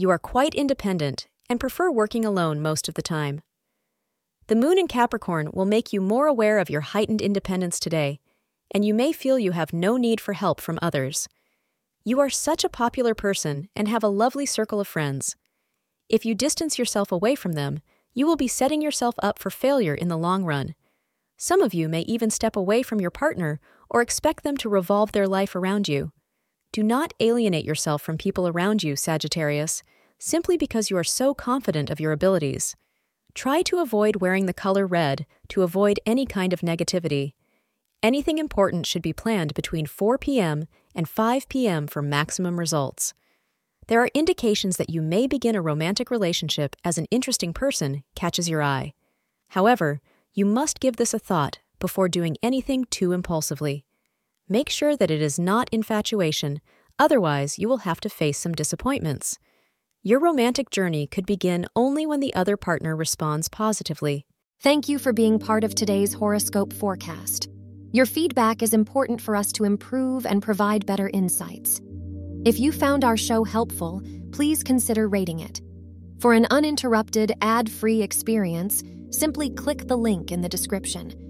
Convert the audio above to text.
You are quite independent and prefer working alone most of the time. The moon in Capricorn will make you more aware of your heightened independence today, and you may feel you have no need for help from others. You are such a popular person and have a lovely circle of friends. If you distance yourself away from them, you will be setting yourself up for failure in the long run. Some of you may even step away from your partner or expect them to revolve their life around you. Do not alienate yourself from people around you, Sagittarius, simply because you are so confident of your abilities. Try to avoid wearing the color red to avoid any kind of negativity. Anything important should be planned between 4 p.m. and 5 p.m. for maximum results. There are indications that you may begin a romantic relationship as an interesting person catches your eye. However, you must give this a thought before doing anything too impulsively. Make sure that it is not infatuation, otherwise, you will have to face some disappointments. Your romantic journey could begin only when the other partner responds positively. Thank you for being part of today's horoscope forecast. Your feedback is important for us to improve and provide better insights. If you found our show helpful, please consider rating it. For an uninterrupted, ad free experience, simply click the link in the description.